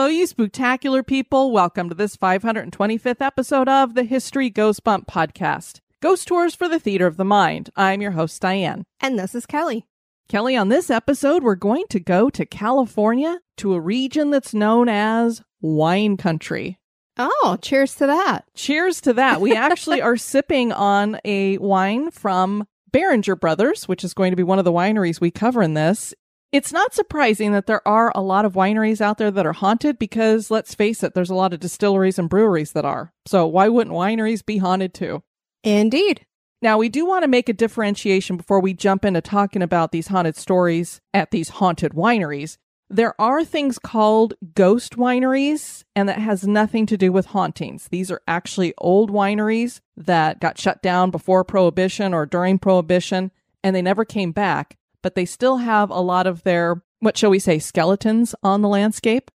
Hello, you spectacular people. Welcome to this 525th episode of the History Goes Bump podcast. Ghost Tours for the Theater of the Mind. I'm your host, Diane. And this is Kelly. Kelly, on this episode, we're going to go to California to a region that's known as wine country. Oh, cheers to that. Cheers to that. We actually are sipping on a wine from Beringer Brothers, which is going to be one of the wineries we cover in this. It's not surprising that there are a lot of wineries out there that are haunted because let's face it, there's a lot of distilleries and breweries that are. So why wouldn't wineries be haunted too? Indeed. Now, we do want to make a differentiation before we jump into talking about these haunted stories at these haunted wineries. There are things called ghost wineries, and that has nothing to do with hauntings. These are actually old wineries that got shut down before Prohibition or during Prohibition, and they never came back, but they still have a lot of their, what shall we say, skeletons on the landscape.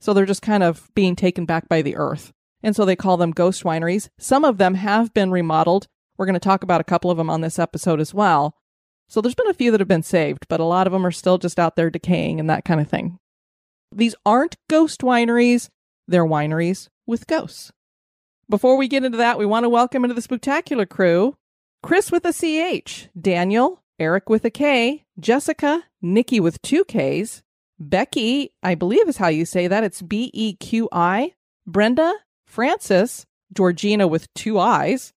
So they're just kind of being taken back by the earth. And so they call them ghost wineries. Some of them have been remodeled. We're going to talk about a couple of them on this episode as well. So there's been a few that have been saved, but a lot of them are still just out there decaying and that kind of thing. These aren't ghost wineries, they're wineries with ghosts. Before we get into that, we want to welcome into the spectacular crew Chris with a CH, Daniel, Eric with a K, Jessica, Nikki with two Ks, Becky, I believe is how you say that. It's B E Q I, Brenda, Francis, Georgina with two I's,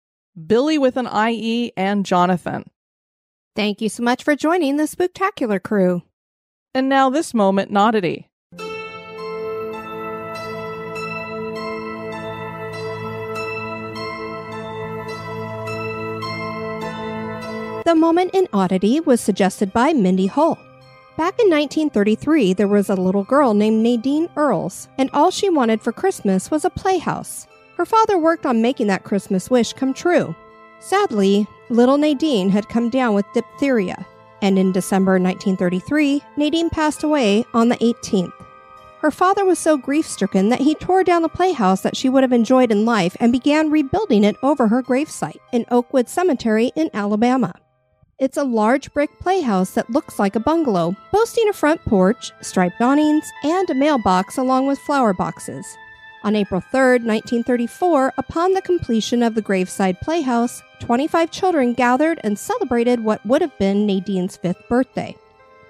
Billy with an IE, and Jonathan. Thank you so much for joining the spectacular crew. And now this moment, oddity. The moment in oddity was suggested by Mindy Hull. Back in 1933, there was a little girl named Nadine Earles, and all she wanted for Christmas was a playhouse. Her father worked on making that Christmas wish come true. Sadly, little Nadine had come down with diphtheria, and in December 1933, Nadine passed away on the 18th. Her father was so grief stricken that he tore down the playhouse that she would have enjoyed in life and began rebuilding it over her gravesite in Oakwood Cemetery in Alabama. It's a large brick playhouse that looks like a bungalow, boasting a front porch, striped awnings, and a mailbox along with flower boxes. On April 3, 1934, upon the completion of the Graveside Playhouse, 25 children gathered and celebrated what would have been Nadine's fifth birthday.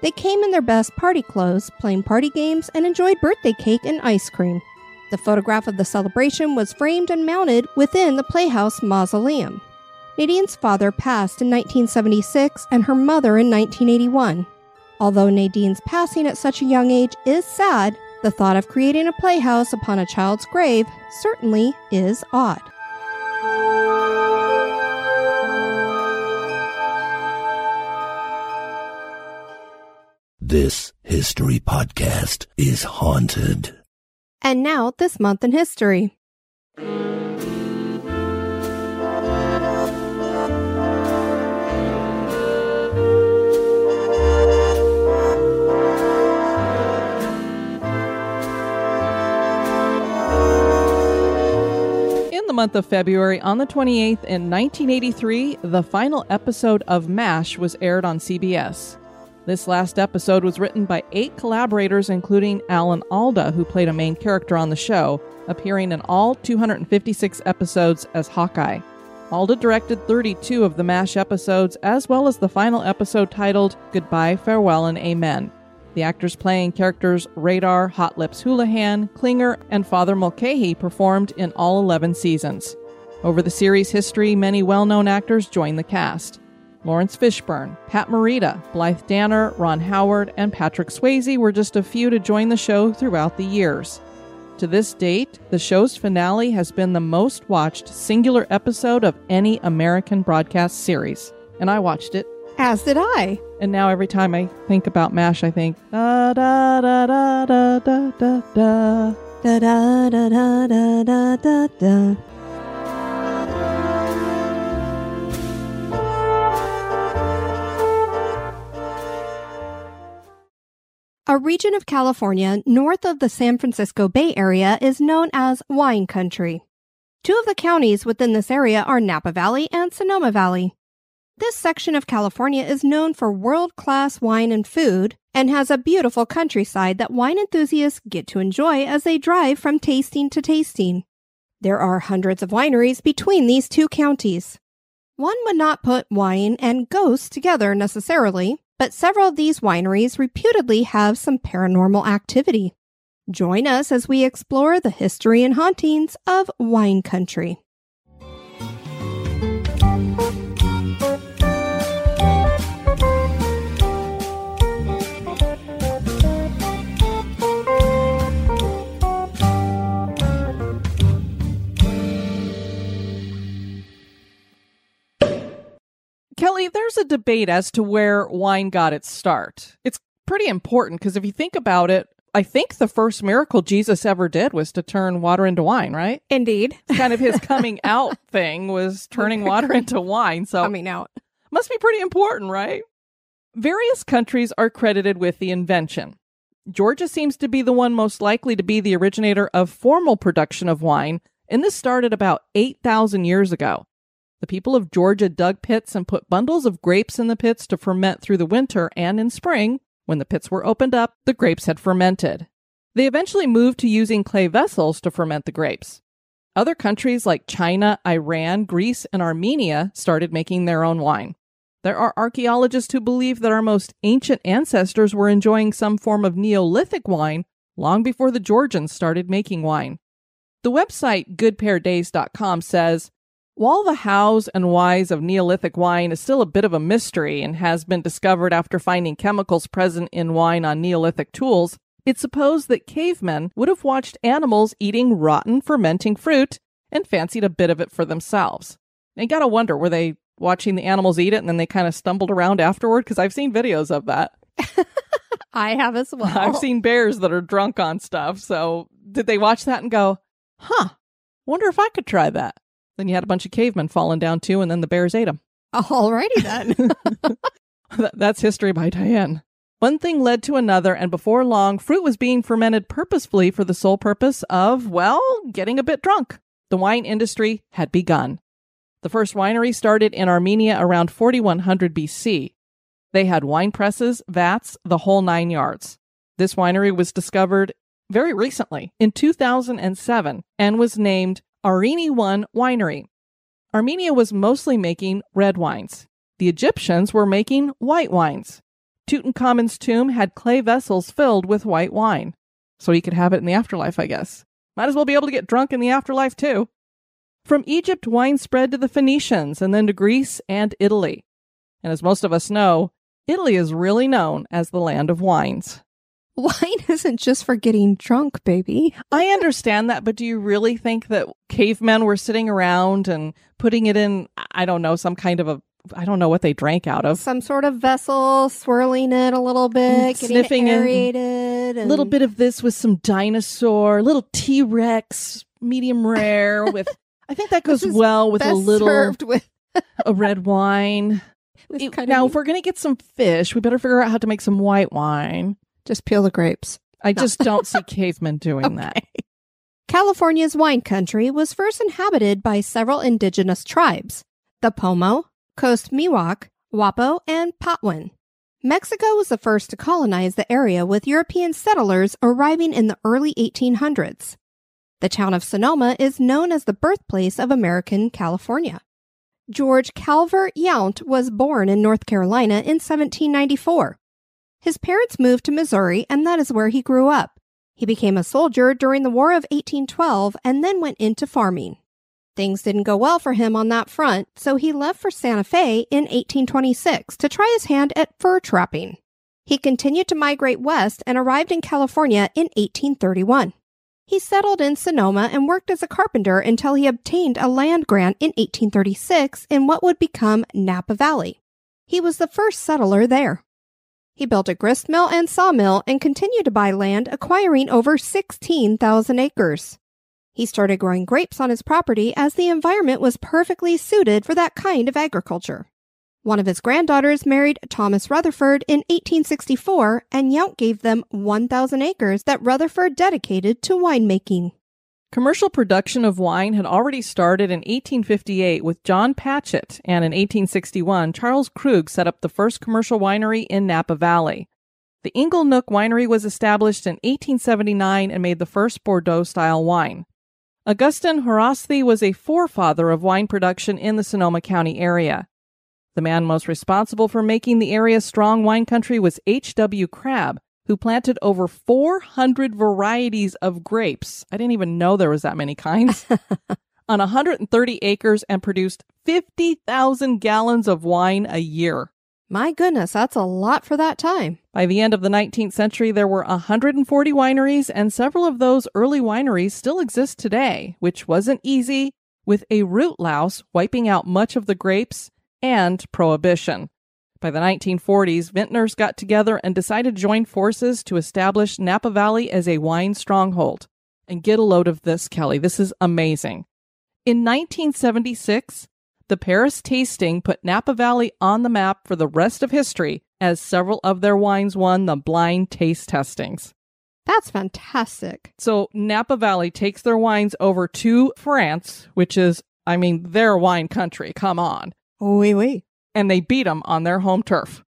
They came in their best party clothes, playing party games, and enjoyed birthday cake and ice cream. The photograph of the celebration was framed and mounted within the Playhouse mausoleum. Nadine's father passed in 1976 and her mother in 1981. Although Nadine's passing at such a young age is sad, the thought of creating a playhouse upon a child's grave certainly is odd. This history podcast is haunted. And now, this month in history. The month of February, on the 28th in 1983, the final episode of MASH was aired on CBS. This last episode was written by eight collaborators, including Alan Alda, who played a main character on the show, appearing in all 256 episodes as Hawkeye. Alda directed 32 of the MASH episodes, as well as the final episode titled Goodbye, Farewell, and Amen. The actors playing characters Radar, Hot Lips Houlihan, Klinger, and Father Mulcahy performed in all 11 seasons. Over the series' history, many well known actors joined the cast. Laurence Fishburne, Pat Morita, Blythe Danner, Ron Howard, and Patrick Swayze were just a few to join the show throughout the years. To this date, the show's finale has been the most watched singular episode of any American broadcast series. And I watched it. As did I. And now every time I think about MASH, I think da da da da da da da da. Da da da da da da da da. A region of California north of the San Francisco Bay Area is known as wine country. Two of the counties within this area are Napa Valley and Sonoma Valley. This section of California is known for world class wine and food and has a beautiful countryside that wine enthusiasts get to enjoy as they drive from tasting to tasting. There are hundreds of wineries between these two counties. One would not put wine and ghosts together necessarily, but several of these wineries reputedly have some paranormal activity. Join us as we explore the history and hauntings of wine country. Kelly, there's a debate as to where wine got its start. It's pretty important because if you think about it, I think the first miracle Jesus ever did was to turn water into wine, right? Indeed. Kind of his coming out thing was turning water into wine. So Coming out. must be pretty important, right? Various countries are credited with the invention. Georgia seems to be the one most likely to be the originator of formal production of wine, and this started about 8,000 years ago. The people of Georgia dug pits and put bundles of grapes in the pits to ferment through the winter and in spring. When the pits were opened up, the grapes had fermented. They eventually moved to using clay vessels to ferment the grapes. Other countries like China, Iran, Greece, and Armenia started making their own wine. There are archaeologists who believe that our most ancient ancestors were enjoying some form of Neolithic wine long before the Georgians started making wine. The website goodpairdays.com says, while the hows and whys of Neolithic wine is still a bit of a mystery and has been discovered after finding chemicals present in wine on Neolithic tools, it's supposed that cavemen would have watched animals eating rotten, fermenting fruit and fancied a bit of it for themselves. And you gotta wonder, were they watching the animals eat it and then they kind of stumbled around afterward? Because I've seen videos of that. I have as well. I've seen bears that are drunk on stuff. So did they watch that and go, huh, wonder if I could try that? Then you had a bunch of cavemen falling down too, and then the bears ate them. Alrighty then. That's history by Diane. One thing led to another, and before long, fruit was being fermented purposefully for the sole purpose of, well, getting a bit drunk. The wine industry had begun. The first winery started in Armenia around 4100 BC. They had wine presses, vats, the whole nine yards. This winery was discovered very recently in 2007 and was named Areni 1 Winery. Armenia was mostly making red wines. The Egyptians were making white wines. Tutankhamun's tomb had clay vessels filled with white wine. So he could have it in the afterlife, I guess. Might as well be able to get drunk in the afterlife, too. From Egypt, wine spread to the Phoenicians and then to Greece and Italy. And as most of us know, Italy is really known as the land of wines. Wine isn't just for getting drunk, baby. I understand that, but do you really think that cavemen were sitting around and putting it in, I don't know, some kind of a I don't know what they drank out of. Some sort of vessel, swirling it a little bit, Mm, sniffing it aerated. A and- little bit of this with some dinosaur, little T Rex, medium rare with. I think that goes well with a little served with, a red wine. It- now, if we're gonna get some fish, we better figure out how to make some white wine. Just peel the grapes. I just don't see cavemen doing that. California's wine country was first inhabited by several indigenous tribes the Pomo, Coast Miwok, Wappo, and Patwin. Mexico was the first to colonize the area with European settlers arriving in the early 1800s. The town of Sonoma is known as the birthplace of American California. George Calvert Yount was born in North Carolina in 1794. His parents moved to Missouri, and that is where he grew up. He became a soldier during the War of 1812 and then went into farming. Things didn't go well for him on that front, so he left for Santa Fe in 1826 to try his hand at fur trapping. He continued to migrate west and arrived in California in 1831. He settled in Sonoma and worked as a carpenter until he obtained a land grant in 1836 in what would become Napa Valley. He was the first settler there. He built a grist mill and sawmill and continued to buy land, acquiring over 16,000 acres. He started growing grapes on his property as the environment was perfectly suited for that kind of agriculture. One of his granddaughters married Thomas Rutherford in 1864, and Yount gave them 1,000 acres that Rutherford dedicated to winemaking. Commercial production of wine had already started in 1858 with John Patchett, and in 1861, Charles Krug set up the first commercial winery in Napa Valley. The Inglenook Winery was established in 1879 and made the first Bordeaux style wine. Augustin Haraszthy was a forefather of wine production in the Sonoma County area. The man most responsible for making the area strong wine country was H.W. Crabb, who planted over 400 varieties of grapes. I didn't even know there was that many kinds. on 130 acres and produced 50,000 gallons of wine a year. My goodness, that's a lot for that time. By the end of the 19th century, there were 140 wineries, and several of those early wineries still exist today, which wasn't easy, with a root louse wiping out much of the grapes and prohibition. By the 1940s, vintners got together and decided to join forces to establish Napa Valley as a wine stronghold. And get a load of this, Kelly. This is amazing. In 1976, the Paris tasting put Napa Valley on the map for the rest of history as several of their wines won the blind taste testings. That's fantastic. So Napa Valley takes their wines over to France, which is, I mean, their wine country. Come on. Oui, oui. And they beat them on their home turf.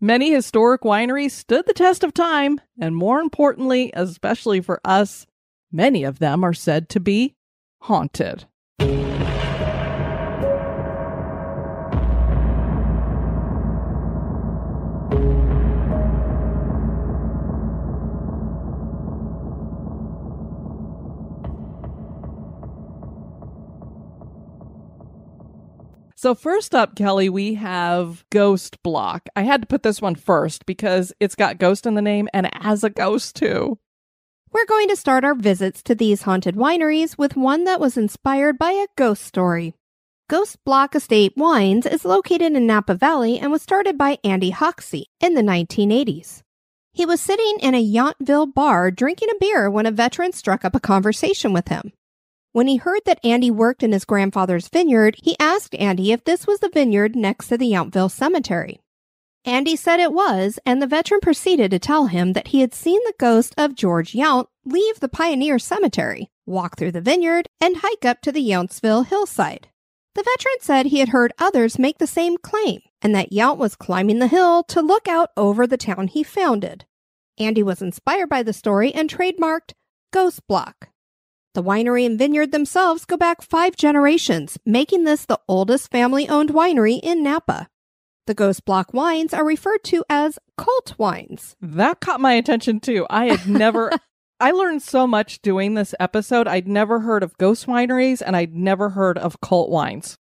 Many historic wineries stood the test of time, and more importantly, especially for us, many of them are said to be haunted. So, first up, Kelly, we have Ghost Block. I had to put this one first because it's got ghost in the name and has a ghost too. We're going to start our visits to these haunted wineries with one that was inspired by a ghost story. Ghost Block Estate Wines is located in Napa Valley and was started by Andy Hoxsey in the 1980s. He was sitting in a Yountville bar drinking a beer when a veteran struck up a conversation with him. When he heard that Andy worked in his grandfather's vineyard, he asked Andy if this was the vineyard next to the Yountville Cemetery. Andy said it was, and the veteran proceeded to tell him that he had seen the ghost of George Yount leave the Pioneer Cemetery, walk through the vineyard, and hike up to the Yountsville hillside. The veteran said he had heard others make the same claim, and that Yount was climbing the hill to look out over the town he founded. Andy was inspired by the story and trademarked Ghost Block. The winery and vineyard themselves go back five generations, making this the oldest family owned winery in Napa. The Ghost Block wines are referred to as cult wines. That caught my attention too. I had never, I learned so much doing this episode. I'd never heard of ghost wineries and I'd never heard of cult wines.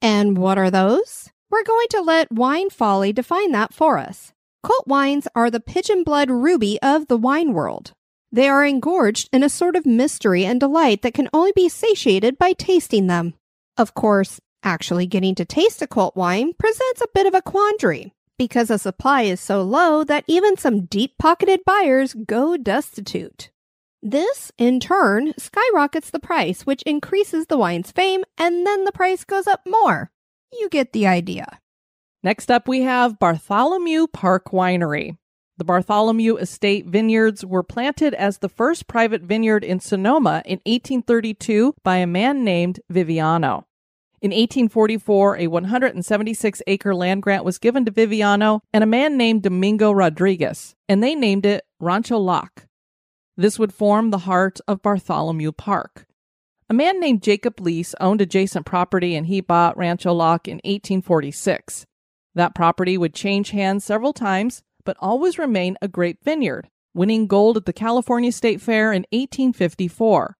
And what are those? We're going to let Wine Folly define that for us. Cult wines are the pigeon blood ruby of the wine world. They are engorged in a sort of mystery and delight that can only be satiated by tasting them. Of course, Actually, getting to taste a Colt wine presents a bit of a quandary because the supply is so low that even some deep pocketed buyers go destitute. This, in turn, skyrockets the price, which increases the wine's fame, and then the price goes up more. You get the idea. Next up, we have Bartholomew Park Winery. The Bartholomew Estate vineyards were planted as the first private vineyard in Sonoma in 1832 by a man named Viviano. In 1844, a 176 acre land grant was given to Viviano and a man named Domingo Rodriguez, and they named it Rancho Lac. This would form the heart of Bartholomew Park. A man named Jacob Leese owned adjacent property and he bought Rancho Lac in 1846. That property would change hands several times, but always remain a grape vineyard, winning gold at the California State Fair in 1854.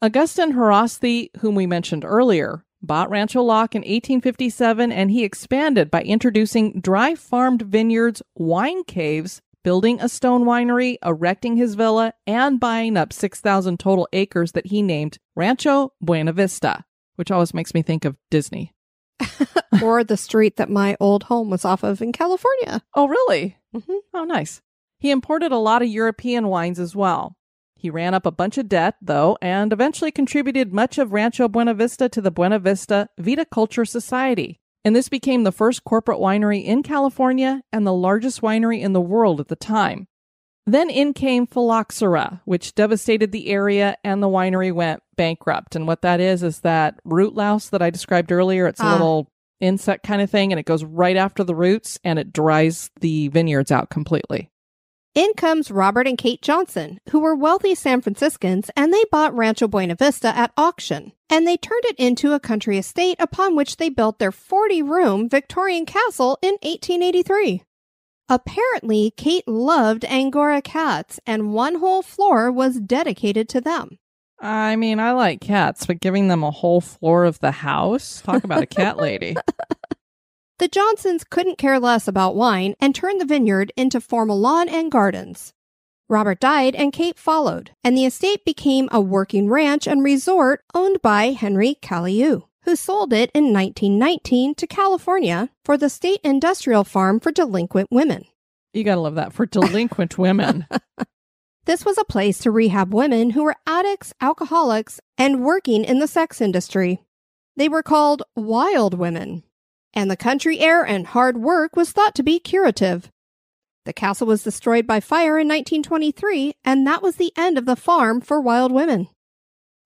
Augustin Haraszthy, whom we mentioned earlier, bought Rancho Lac in 1857 and he expanded by introducing dry farmed vineyards, wine caves, building a stone winery, erecting his villa, and buying up 6,000 total acres that he named Rancho Buena Vista, which always makes me think of Disney. or the street that my old home was off of in California. Oh, really? hmm Oh, nice. He imported a lot of European wines as well. He ran up a bunch of debt, though, and eventually contributed much of Rancho Buena Vista to the Buena Vista Viticulture Society. And this became the first corporate winery in California and the largest winery in the world at the time. Then in came phylloxera, which devastated the area and the winery went bankrupt. And what that is, is that root louse that I described earlier. It's a Ah. little insect kind of thing and it goes right after the roots and it dries the vineyards out completely. In comes Robert and Kate Johnson, who were wealthy San Franciscans, and they bought Rancho Buena Vista at auction. And they turned it into a country estate upon which they built their 40 room Victorian castle in 1883. Apparently, Kate loved Angora cats, and one whole floor was dedicated to them. I mean, I like cats, but giving them a whole floor of the house? Talk about a cat lady. The Johnsons couldn't care less about wine and turned the vineyard into formal lawn and gardens. Robert died and Kate followed, and the estate became a working ranch and resort owned by Henry Caliu, who sold it in 1919 to California for the State Industrial Farm for Delinquent Women. You gotta love that for delinquent women. This was a place to rehab women who were addicts, alcoholics, and working in the sex industry. They were called wild women, and the country air and hard work was thought to be curative. The castle was destroyed by fire in 1923, and that was the end of the farm for wild women.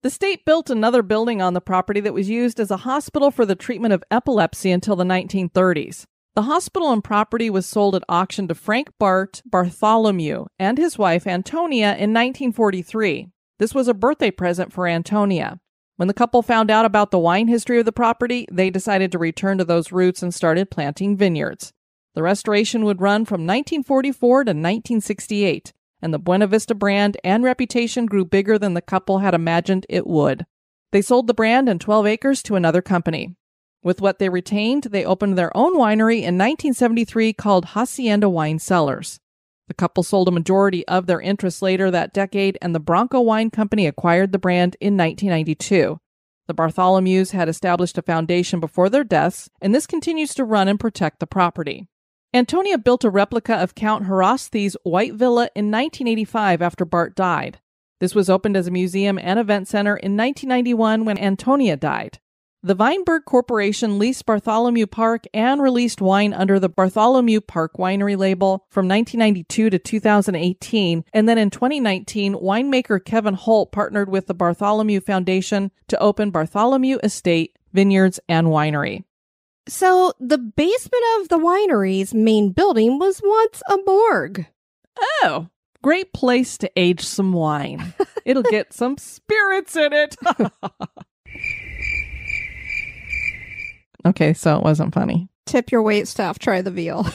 The state built another building on the property that was used as a hospital for the treatment of epilepsy until the 1930s. The hospital and property was sold at auction to Frank Bart Bartholomew and his wife Antonia in 1943. This was a birthday present for Antonia. When the couple found out about the wine history of the property, they decided to return to those roots and started planting vineyards. The restoration would run from 1944 to 1968, and the Buena Vista brand and reputation grew bigger than the couple had imagined it would. They sold the brand and 12 acres to another company. With what they retained, they opened their own winery in 1973 called Hacienda Wine Cellars. The couple sold a majority of their interests later that decade, and the Bronco Wine Company acquired the brand in 1992. The Bartholomews had established a foundation before their deaths, and this continues to run and protect the property. Antonia built a replica of Count Haraszthy's White Villa in 1985 after Bart died. This was opened as a museum and event center in 1991 when Antonia died. The Weinberg Corporation leased Bartholomew Park and released wine under the Bartholomew Park Winery label from 1992 to 2018. And then in 2019, winemaker Kevin Holt partnered with the Bartholomew Foundation to open Bartholomew Estate, Vineyards, and Winery. So, the basement of the winery's main building was once a morgue. Oh, great place to age some wine. It'll get some spirits in it. okay, so it wasn't funny. Tip your wait staff, try the veal.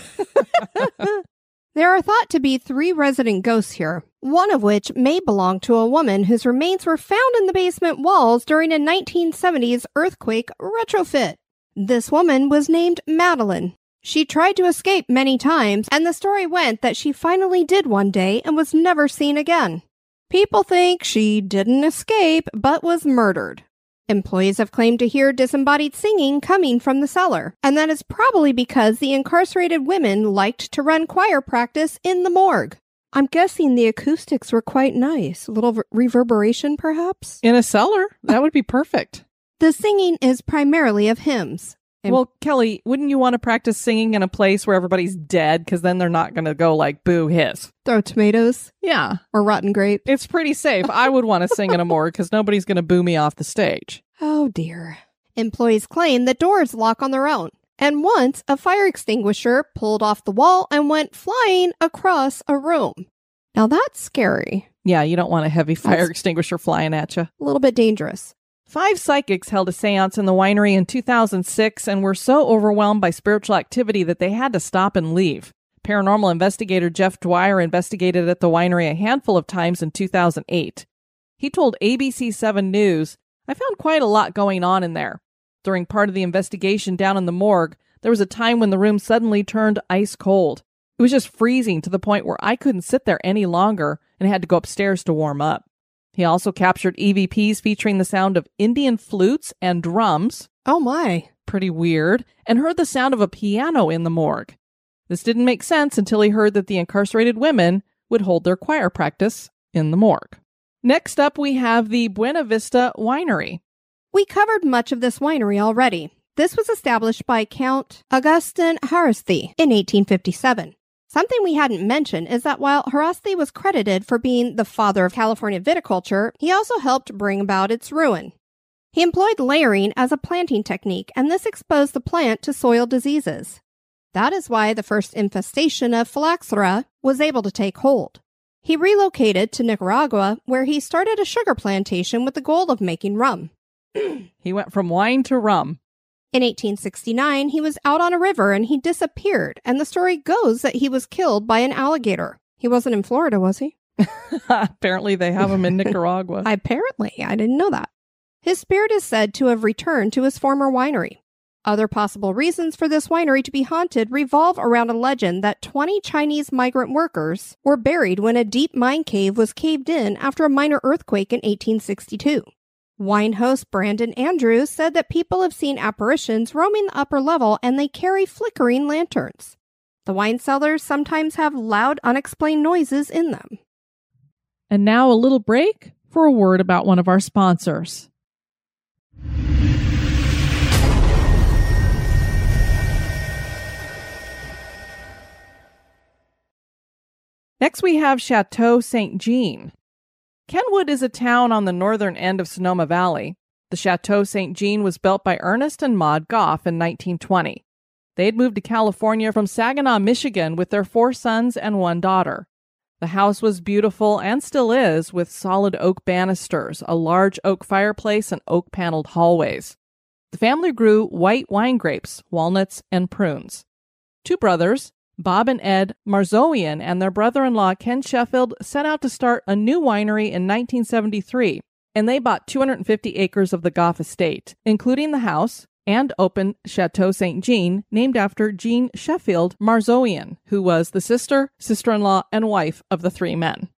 there are thought to be three resident ghosts here, one of which may belong to a woman whose remains were found in the basement walls during a 1970s earthquake retrofit. This woman was named Madeline. She tried to escape many times, and the story went that she finally did one day and was never seen again. People think she didn't escape, but was murdered. Employees have claimed to hear disembodied singing coming from the cellar, and that is probably because the incarcerated women liked to run choir practice in the morgue. I'm guessing the acoustics were quite nice. A little reverberation, perhaps? In a cellar? That would be perfect. The singing is primarily of hymns. And well, Kelly, wouldn't you want to practice singing in a place where everybody's dead? Because then they're not going to go like boo hiss. Throw tomatoes? Yeah. Or rotten grape? It's pretty safe. I would want to sing in a morgue because nobody's going to boo me off the stage. Oh, dear. Employees claim that doors lock on their own. And once a fire extinguisher pulled off the wall and went flying across a room. Now that's scary. Yeah, you don't want a heavy fire that's extinguisher flying at you. A little bit dangerous. Five psychics held a seance in the winery in 2006 and were so overwhelmed by spiritual activity that they had to stop and leave. Paranormal investigator Jeff Dwyer investigated at the winery a handful of times in 2008. He told ABC 7 News, I found quite a lot going on in there. During part of the investigation down in the morgue, there was a time when the room suddenly turned ice cold. It was just freezing to the point where I couldn't sit there any longer and had to go upstairs to warm up. He also captured EVPs featuring the sound of Indian flutes and drums. Oh my. Pretty weird. And heard the sound of a piano in the morgue. This didn't make sense until he heard that the incarcerated women would hold their choir practice in the morgue. Next up, we have the Buena Vista Winery. We covered much of this winery already. This was established by Count Augustin Haraszthy in 1857. Something we hadn't mentioned is that while Haraszthy was credited for being the father of California viticulture, he also helped bring about its ruin. He employed layering as a planting technique, and this exposed the plant to soil diseases. That is why the first infestation of phylloxera was able to take hold. He relocated to Nicaragua, where he started a sugar plantation with the goal of making rum. he went from wine to rum. In 1869, he was out on a river and he disappeared, and the story goes that he was killed by an alligator. He wasn't in Florida, was he? Apparently, they have him in Nicaragua. Apparently, I didn't know that. His spirit is said to have returned to his former winery. Other possible reasons for this winery to be haunted revolve around a legend that 20 Chinese migrant workers were buried when a deep mine cave was caved in after a minor earthquake in 1862. Wine host Brandon Andrews said that people have seen apparitions roaming the upper level and they carry flickering lanterns. The wine cellars sometimes have loud, unexplained noises in them. And now a little break for a word about one of our sponsors. Next, we have Chateau Saint Jean. Kenwood is a town on the northern end of Sonoma Valley. The Chateau St. Jean was built by Ernest and Maud Goff in 1920. They had moved to California from Saginaw, Michigan with their four sons and one daughter. The house was beautiful and still is, with solid oak banisters, a large oak fireplace, and oak paneled hallways. The family grew white wine grapes, walnuts, and prunes. Two brothers, Bob and Ed Merzoian and their brother in law Ken Sheffield set out to start a new winery in 1973, and they bought 250 acres of the Goff estate, including the house, and opened Chateau St. Jean, named after Jean Sheffield Merzoian, who was the sister, sister in law, and wife of the three men.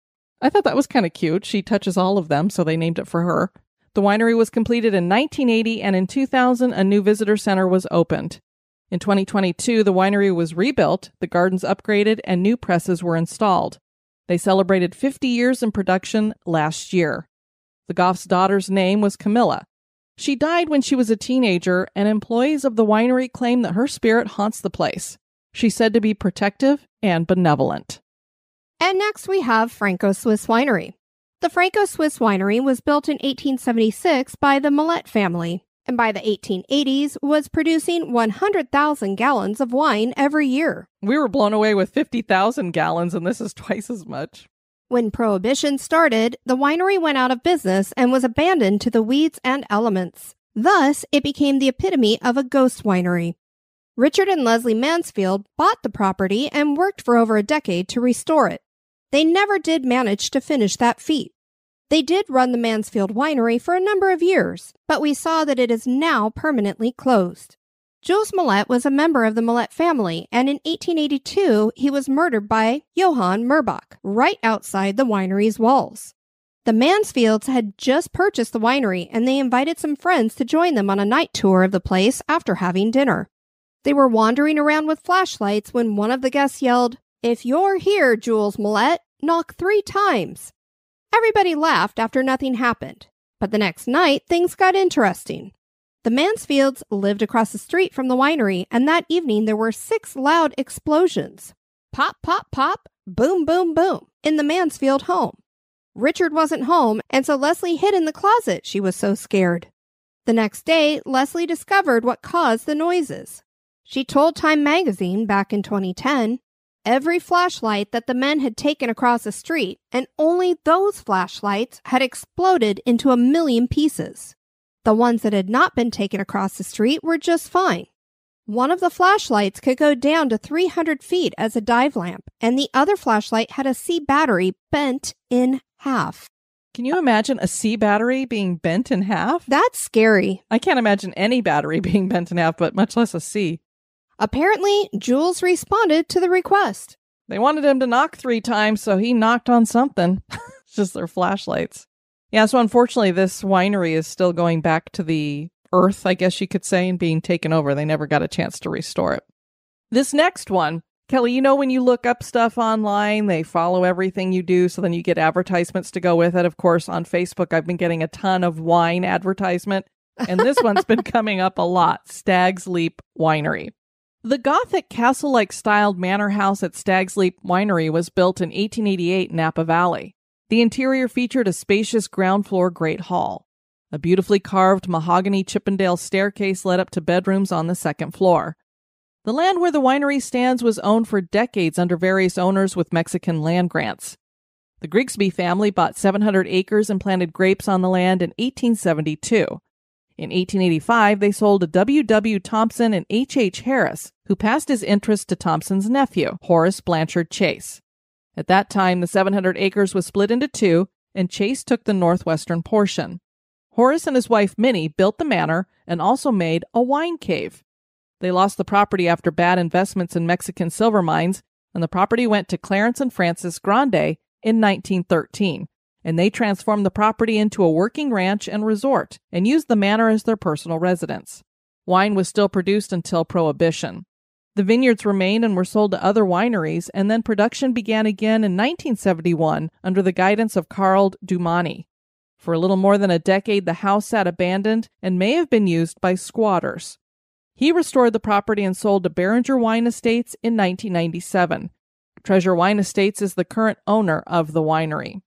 I thought that was kind of cute. She touches all of them, so they named it for her. The winery was completed in 1980, and in 2000, a new visitor center was opened. In 2022, the winery was rebuilt, the gardens upgraded, and new presses were installed. They celebrated 50 years in production last year. The Goff's daughter's name was Camilla. She died when she was a teenager, and employees of the winery claim that her spirit haunts the place. She's said to be protective and benevolent. And next we have Franco Swiss Winery. The Franco Swiss Winery was built in 1876 by the Millet family and by the 1880s was producing 100,000 gallons of wine every year. We were blown away with 50,000 gallons, and this is twice as much. When Prohibition started, the winery went out of business and was abandoned to the weeds and elements. Thus, it became the epitome of a ghost winery. Richard and Leslie Mansfield bought the property and worked for over a decade to restore it. They never did manage to finish that feat. They did run the Mansfield Winery for a number of years, but we saw that it is now permanently closed. Jules Millet was a member of the Millet family, and in 1882 he was murdered by Johann Murbach right outside the winery's walls. The Mansfields had just purchased the winery and they invited some friends to join them on a night tour of the place after having dinner. They were wandering around with flashlights when one of the guests yelled, If you're here, Jules Millet, knock three times. Everybody laughed after nothing happened. But the next night, things got interesting. The Mansfields lived across the street from the winery, and that evening there were six loud explosions pop, pop, pop, boom, boom, boom in the Mansfield home. Richard wasn't home, and so Leslie hid in the closet. She was so scared. The next day, Leslie discovered what caused the noises. She told Time magazine back in 2010 every flashlight that the men had taken across the street, and only those flashlights had exploded into a million pieces. The ones that had not been taken across the street were just fine. One of the flashlights could go down to 300 feet as a dive lamp, and the other flashlight had a C battery bent in half. Can you imagine a C battery being bent in half? That's scary. I can't imagine any battery being bent in half, but much less a C. Apparently, Jules responded to the request. They wanted him to knock three times, so he knocked on something. it's just their flashlights. Yeah, so unfortunately, this winery is still going back to the earth, I guess you could say, and being taken over. They never got a chance to restore it. This next one, Kelly, you know, when you look up stuff online, they follow everything you do, so then you get advertisements to go with it. Of course, on Facebook, I've been getting a ton of wine advertisement, and this one's been coming up a lot Stag's Leap Winery. The Gothic castle like styled manor house at Stag's Leap Winery was built in 1888 in Napa Valley. The interior featured a spacious ground floor great hall. A beautifully carved mahogany Chippendale staircase led up to bedrooms on the second floor. The land where the winery stands was owned for decades under various owners with Mexican land grants. The Grigsby family bought 700 acres and planted grapes on the land in 1872. In 1885, they sold to W. W. Thompson and H. H. Harris, who passed his interest to Thompson's nephew, Horace Blanchard Chase. At that time, the 700 acres was split into two, and Chase took the northwestern portion. Horace and his wife Minnie built the manor and also made a wine cave. They lost the property after bad investments in Mexican silver mines, and the property went to Clarence and Frances Grange in 1913 and they transformed the property into a working ranch and resort and used the manor as their personal residence. Wine was still produced until Prohibition. The vineyards remained and were sold to other wineries, and then production began again in 1971 under the guidance of Carl Doumani. For a little more than a decade, the house sat abandoned and may have been used by squatters. He restored the property and sold to Beringer Wine Estates in 1997. Treasury Wine Estates is the current owner of the winery.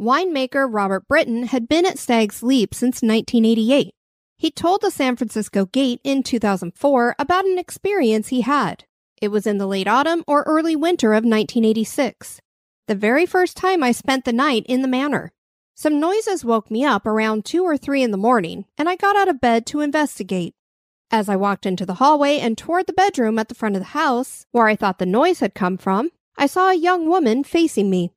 Winemaker Robert Brittan had been at Stag's Leap since 1988. He told the San Francisco Gate in 2004 about an experience he had. It was in the late autumn or early winter of 1986. The very first time I spent the night in the manor. Some noises woke me up around 2 or 3 in the morning, and I got out of bed to investigate. As I walked into the hallway and toward the bedroom at the front of the house, where I thought the noise had come from, I saw a young woman facing me.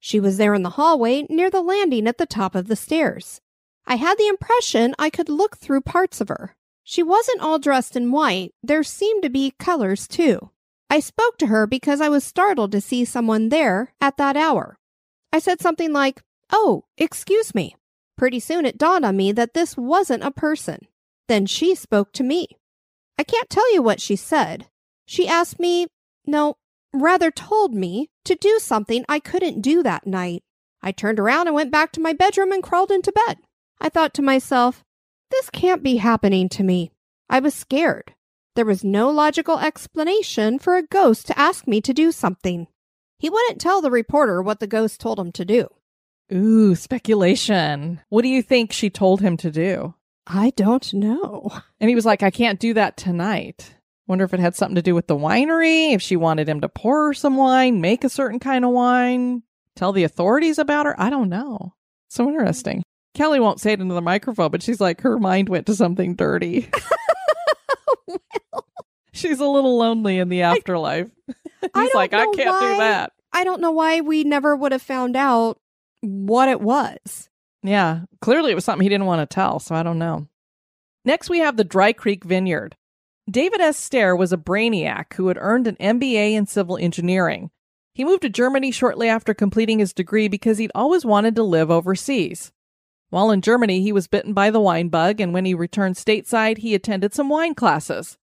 She was there in the hallway near the landing at the top of the stairs. I had the impression I could look through parts of her. She wasn't all dressed in white, there seemed to be colors too. I spoke to her because I was startled to see someone there at that hour. I said something like, Oh, excuse me. Pretty soon it dawned on me that this wasn't a person. Then she spoke to me. I can't tell you what she said. She asked me, no, rather told me to do something I couldn't do that night. I turned around and went back to my bedroom and crawled into bed. I thought to myself, this can't be happening to me. I was scared. There was no logical explanation for a ghost to ask me to do something. He wouldn't tell the reporter what the ghost told him to do. Ooh, speculation. What do you think she told him to do? I don't know. And he was like, I can't do that tonight. Wonder if it had something to do with the winery, if she wanted him to pour her some wine, make a certain kind of wine, tell the authorities about her. I don't know. So interesting. Kelly won't say it into the microphone, but she's like, her mind went to something dirty. well, she's a little lonely in the afterlife. He's I like, I can't why- do that. I don't know why we never would have found out what it was. Yeah, clearly it was something he didn't want to tell, so I don't know. Next, we have the Dry Creek Vineyard. David S. Stare was a brainiac who had earned an MBA in civil engineering. He moved to Germany shortly after completing his degree because he'd always wanted to live overseas. While in Germany, he was bitten by the wine bug, and when he returned stateside, he attended some wine classes.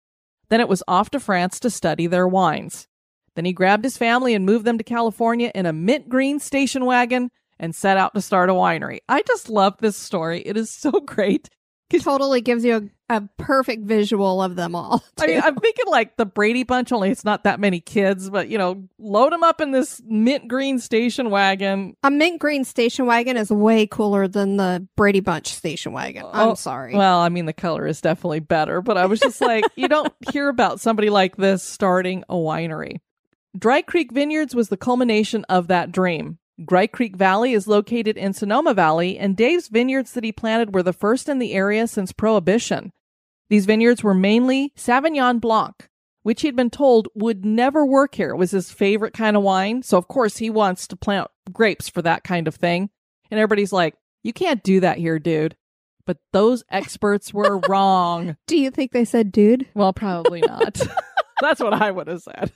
Then it was off to France to study their wines. Then he grabbed his family and moved them to California in a mint green station wagon and set out to start a winery. I just love this story. It is so great. Totally gives you a, a perfect visual of them all. I mean, I'm thinking like the Brady Bunch, only it's not that many kids, but you know, load them up in this mint green station wagon. a mint green station wagon is way cooler than the Brady Bunch station wagon. I'm Oh, sorry. Well, I mean, the color is definitely better, but I was just like, you don't hear about somebody like this starting a winery. Dry Creek Vineyards was the culmination of that dream. Dry Creek Valley is located in Sonoma Valley, and Dave's vineyards that he planted were the first in the area since Prohibition. These vineyards were mainly Sauvignon Blanc, which he'd been told would never work here. It was his favorite kind of wine. So, of course, he wants to plant grapes for that kind of thing. And everybody's like, you can't do that here, dude. But those experts were wrong. Do you think they said dude? Well, probably not. That's what I would have said.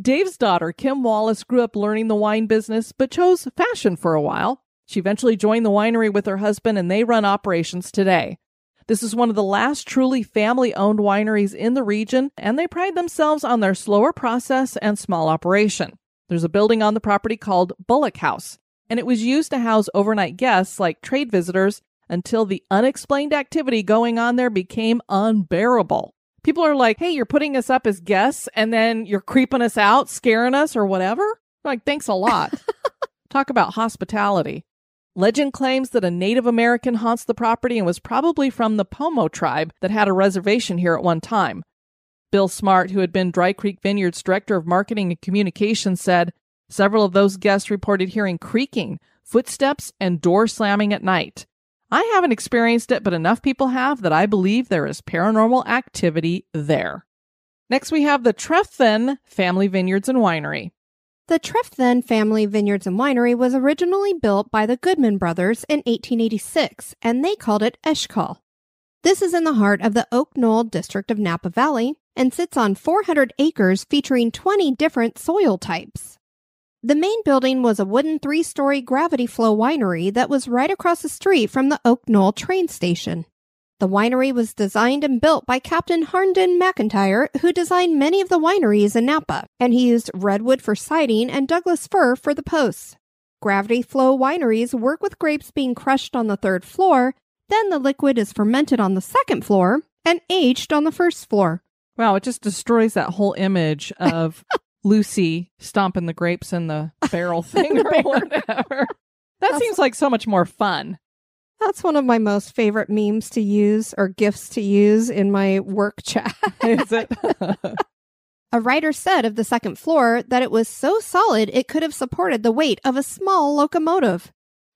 Dave's daughter, Kim Wallace, grew up learning the wine business, but chose fashion for a while. She eventually joined the winery with her husband, and they run operations today. This is one of the last truly family owned wineries in the region, and they pride themselves on their slower process and small operation. There's a building on the property called Bullock House, and it was used to house overnight guests like trade visitors until the unexplained activity going on there became unbearable. People are like, hey, you're putting us up as guests and then you're creeping us out, scaring us, or whatever. Like, thanks a lot. Talk about hospitality. Legend claims that a Native American haunts the property and was probably from the Pomo tribe that had a reservation here at one time. Bill Smart, who had been Dry Creek Vineyards director of marketing and communications, said several of those guests reported hearing creaking, footsteps, and door slamming at night. I haven't experienced it, but enough people have that I believe there is paranormal activity there. Next, we have the Trefethen Family Vineyards and Winery. The Trefethen family vineyards and winery was originally built by the Goodman brothers in 1886, and they called it Eshcol. This is in the heart of the Oak Knoll district of Napa Valley and sits on 400 acres featuring 20 different soil types. The main building was a wooden three story gravity flow winery that was right across the street from the Oak Knoll train station. The winery was designed and built by Captain Harnden McIntyre, who designed many of the wineries in Napa, and he used redwood for siding and Douglas fir for the posts. Gravity flow wineries work with grapes being crushed on the third floor, then the liquid is fermented on the second floor and aged on the first floor. Wow, it just destroys that whole image of Lucy stomping the grapes in the barrel thing or whatever. That seems like so much more fun. That's one of my most favorite memes to use or gifts to use in my work chat. Is it? A writer said of the second floor that it was so solid it could have supported the weight of a small locomotive.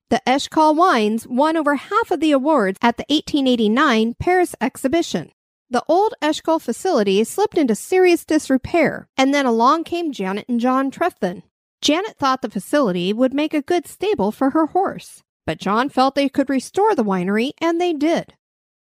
The Eshcol wines won over half of the awards at the 1889 Paris exhibition. The old Eshcol facility slipped into serious disrepair, and then along came Janet and John Trefethen. Janet thought the facility would make a good stable for her horse, but John felt they could restore the winery, and they did.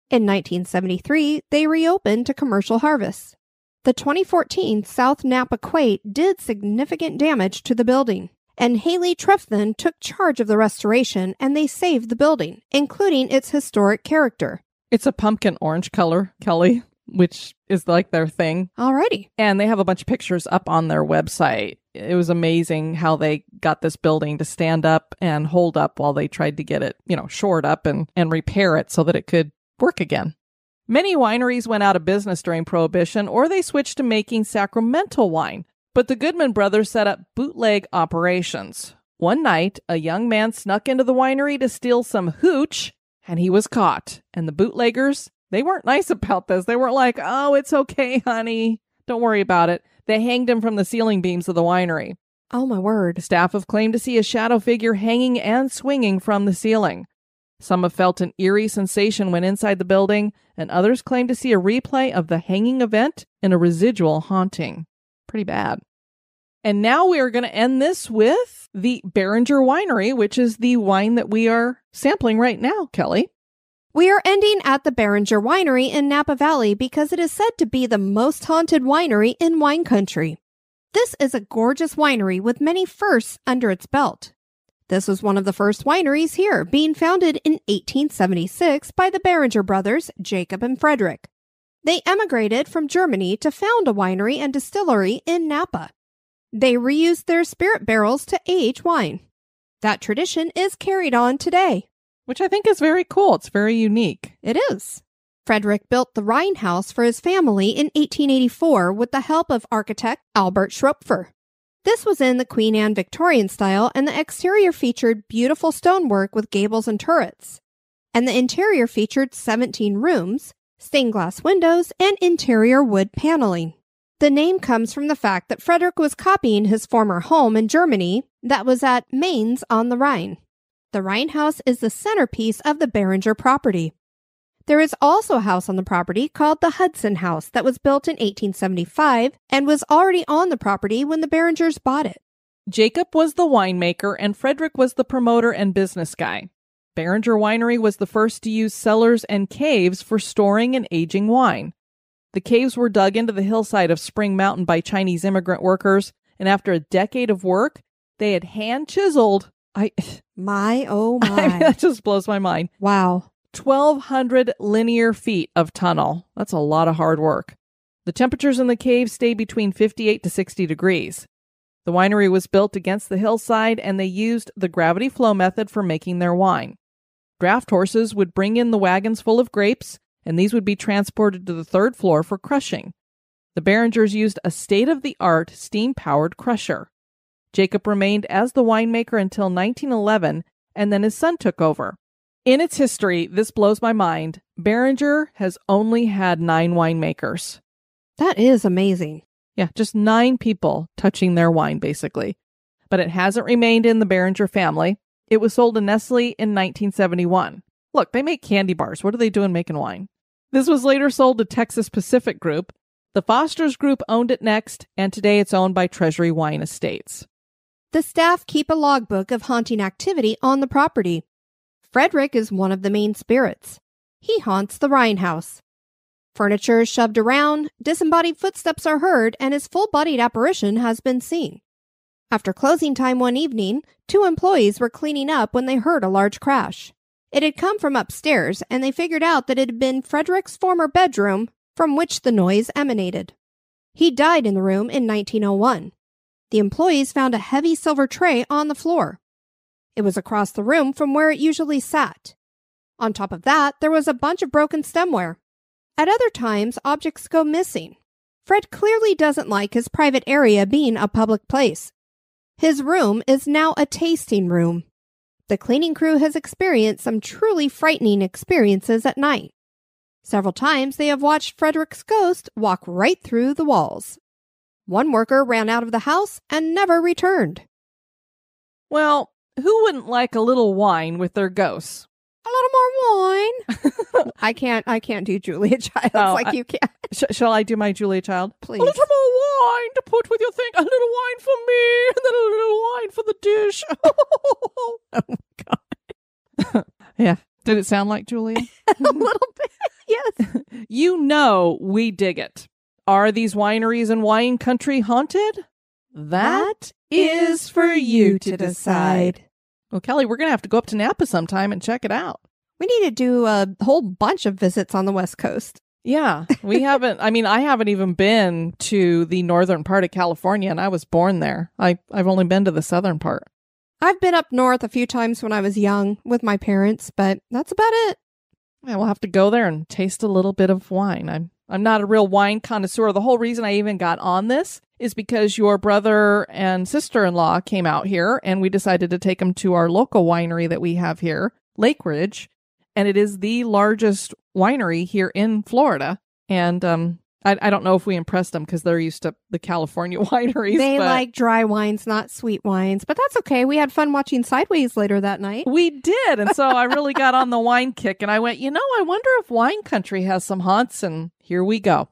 In 1973, they reopened to commercial harvests. The 2014 South Napa Quake did significant damage to the building, and Haley Trefethen took charge of the restoration and they saved the building, including its historic character. It's a pumpkin orange color, Kelly, which is like their thing. Alrighty. And they have a bunch of pictures up on their website. It was amazing how they got this building to stand up and hold up while they tried to get it, you know, shored up and, and repair it so that it could work again. Many wineries went out of business during Prohibition or they switched to making sacramental wine, but the Goodman brothers set up bootleg operations. One night, a young man snuck into the winery to steal some hooch, and he was caught. And the bootleggers, they weren't nice about this. They weren't like, oh, it's okay, honey. Don't worry about it. They hanged him from the ceiling beams of the winery. Oh my word. Staff have claimed to see a shadow figure hanging and swinging from the ceiling. Some have felt an eerie sensation when inside the building, and others claim to see a replay of the hanging event in a residual haunting. Pretty bad. And now we are going to end this with the Beringer Winery, which is the wine that we are sampling right now, Kelly. We are ending at the Beringer Winery in Napa Valley because it is said to be the most haunted winery in wine country. This is a gorgeous winery with many firsts under its belt. This was one of the first wineries here, being founded in 1876 by the Beringer brothers, Jacob and Frederick. They emigrated from Germany to found a winery and distillery in Napa. They reused their spirit barrels to age wine. That tradition is carried on today. Which I think is very cool. It's very unique. It is. Frederick built the Rhine House for his family in 1884 with the help of architect Albert Schroepfer. This was in the Queen Anne Victorian style, and the exterior featured beautiful stonework with gables and turrets. And the interior featured 17 rooms, stained glass windows, and interior wood paneling. The name comes from the fact that Frederick was copying his former home in Germany that was at Mainz on the Rhine. The Rhine House is the centerpiece of the Beringer property. There is also a house on the property called the Hudson House that was built in 1875 and was already on the property when the Beringers bought it. Jacob was the winemaker and Frederick was the promoter and business guy. Beringer Winery was the first to use cellars and caves for storing and aging wine. The caves were dug into the hillside of Spring Mountain by Chinese immigrant workers, and after a decade of work, they had hand chiseled. I, My oh I my. that just blows my mind. wow. 1,200 linear feet of tunnel. That's a lot of hard work. The temperatures in the cave stay between 58 to 60 degrees. The winery was built against the hillside and they used the gravity flow method for making their wine. Draft horses would bring in the wagons full of grapes, and these would be transported to the third floor for crushing. The Beringers used a state of the art steam powered crusher. Jacob remained as the winemaker until 1911, and then his son took over. In its history, this blows my mind. Beringer has only had nine winemakers. That is amazing. Yeah, just nine people touching their wine, basically. But it hasn't remained in the Beringer family. It was sold to Nestle in 1971. Look, they make candy bars. What are they doing making wine? This was later sold to Texas Pacific Group. The Foster's Group owned it next, and today it's owned by Treasury Wine Estates. The staff keep a logbook of haunting activity on the property. Frederick is one of the main spirits. He haunts the Rhine house. Furniture is shoved around, disembodied footsteps are heard, and his full bodied apparition has been seen. After closing time one evening, two employees were cleaning up when they heard a large crash. It had come from upstairs, and they figured out that it had been Frederick's former bedroom from which the noise emanated. He died in the room in 1901. The employees found a heavy silver tray on the floor. It was across the room from where it usually sat. On top of that, there was a bunch of broken stemware. At other times, objects go missing. Fred clearly doesn't like his private area being a public place. His room is now a tasting room. The cleaning crew has experienced some truly frightening experiences at night. Several times they have watched Frederick's ghost walk right through the walls. One worker ran out of the house and never returned. Well, who wouldn't like a little wine with their ghosts? A little more wine. I can't. I can't do Julia Child Oh, like I- you can. Sh- shall I do my Julia Child? Please. A little more wine to put with your thing. A little wine for me, and then a little wine for the dish. oh my god. yeah. Did it sound like Julia? a little bit. Yes. you know we dig it. Are these wineries and wine country haunted? That is for you to decide. Well, Kelly, we're going to have to go up to Napa sometime and check it out. We need to do a whole bunch of visits on the West Coast. Yeah, we haven't. I mean, I haven't even been to the northern part of California, and I was born there. I I've only been to the southern part. I've been up north a few times when I was young with my parents, but that's about it. Yeah, we'll have to go there and taste a little bit of wine. I'm I'm not a real wine connoisseur. The whole reason I even got on this is because your brother and sister-in-law came out here, and we decided to take them to our local winery that we have here, Lakeridge, and it is the largest winery here in Florida. And um, I, I don't know if we impressed them because they're used to the California wineries. They but- like dry wines, not sweet wines, but that's okay. We had fun watching Sideways later that night. We did. And so I really got on the wine kick and I went, you know, I wonder if wine country has some haunts. And here we go.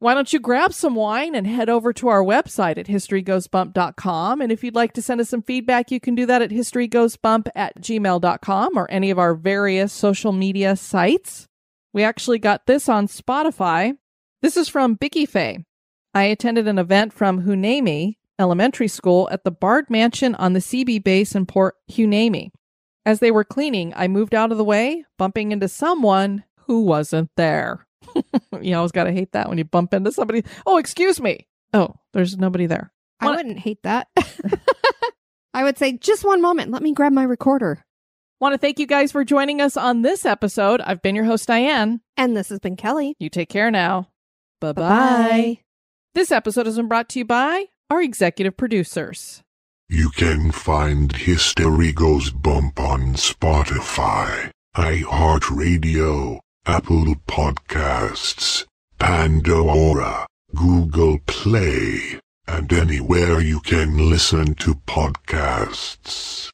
Why don't you grab some wine and head over to our website at historygoesbump.com. And if you'd like to send us some feedback, you can do that at historygoesbump at gmail.com or any of our various social media sites. We actually got this on Spotify. This is from Bicky Faye. I attended an event from Hueneme Elementary School at the Bard Mansion on the CB base in Port Hueneme. As they were cleaning, I moved out of the way, bumping into someone who wasn't there. you always got to hate that when you bump into somebody. Oh, excuse me. Oh, there's nobody there. I What- wouldn't hate that. I would say, just one moment. Let me grab my recorder. Want to thank you guys for joining us on this episode. I've been your host, Diane. And this has been Kelly. You take care now. Bye bye. Bye. This episode has been brought to you by our executive producers. You can find History Goes Bump on Spotify, iHeartRadio, Apple Podcasts, Pandora, Google Play, and anywhere you can listen to podcasts.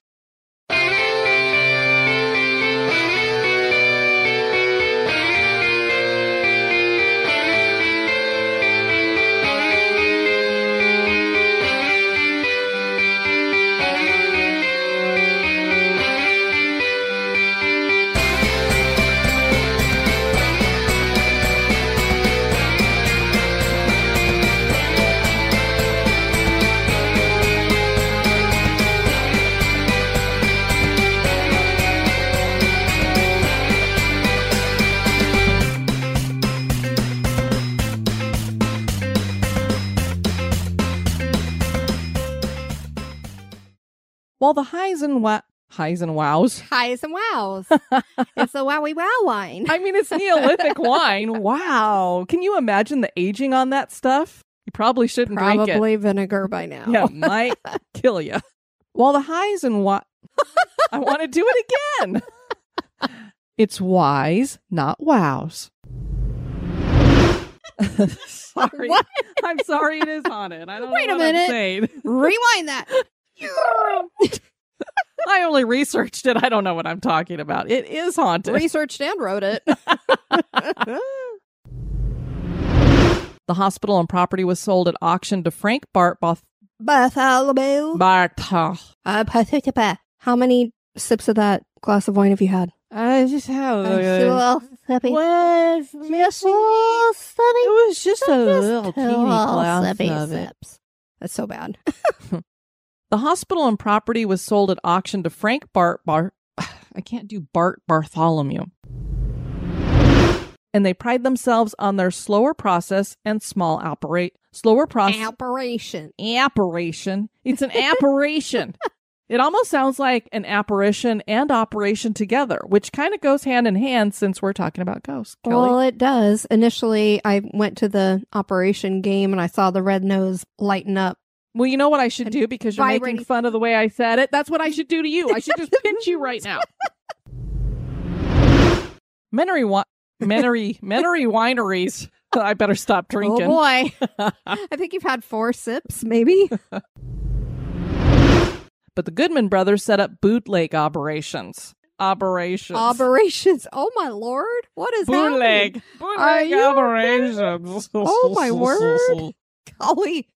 While the highs and wa- highs and wows. Highs and wows. it's the wowie wow wine. I mean, it's Neolithic wine. Wow. Can you imagine the aging on that stuff? You probably shouldn't drink it. Probably vinegar by now. Yeah, it might kill you. While the highs and what? I want to do it again. It's wise, not wows. sorry. What? I'm sorry it is haunted. I don't Wait know a what I'm minute. saying. Rewind that. I only researched it. I don't know what I'm talking about. It is haunted. Researched and wrote it. the hospital and property was sold at auction to Frank Bart Both Bartholomew. Bartha. Uh. How many sips of that glass of wine have you had? I just have well, sippy. Well, Just a little. It was just a little teeny glass of it. sips. That's so bad. The hospital and property was sold at auction to Frank Bart Bar. I can't do Bart Bartholomew. And they pride themselves on their slower process and small operate slower process Operation. Operation. It's an apparition. It almost sounds like an apparition and operation together, which kind of goes hand in hand since we're talking about ghosts. Kelly. Well, it does. Initially, I went to the operation game and I saw the red nose lighten up. Well, you know what I should do because you're Vibrating. making fun of the way I said it? That's what I should do to you. I should just pinch you right now. Menery, wi- Menery, Menery wineries. I better stop oh, drinking. Oh boy. I think you've had four sips, maybe. But the Goodman brothers set up bootleg operations. Operations. Operations. Oh my lord. What is that? bootleg. happening? Bootleg operations. Oh, my word. Golly.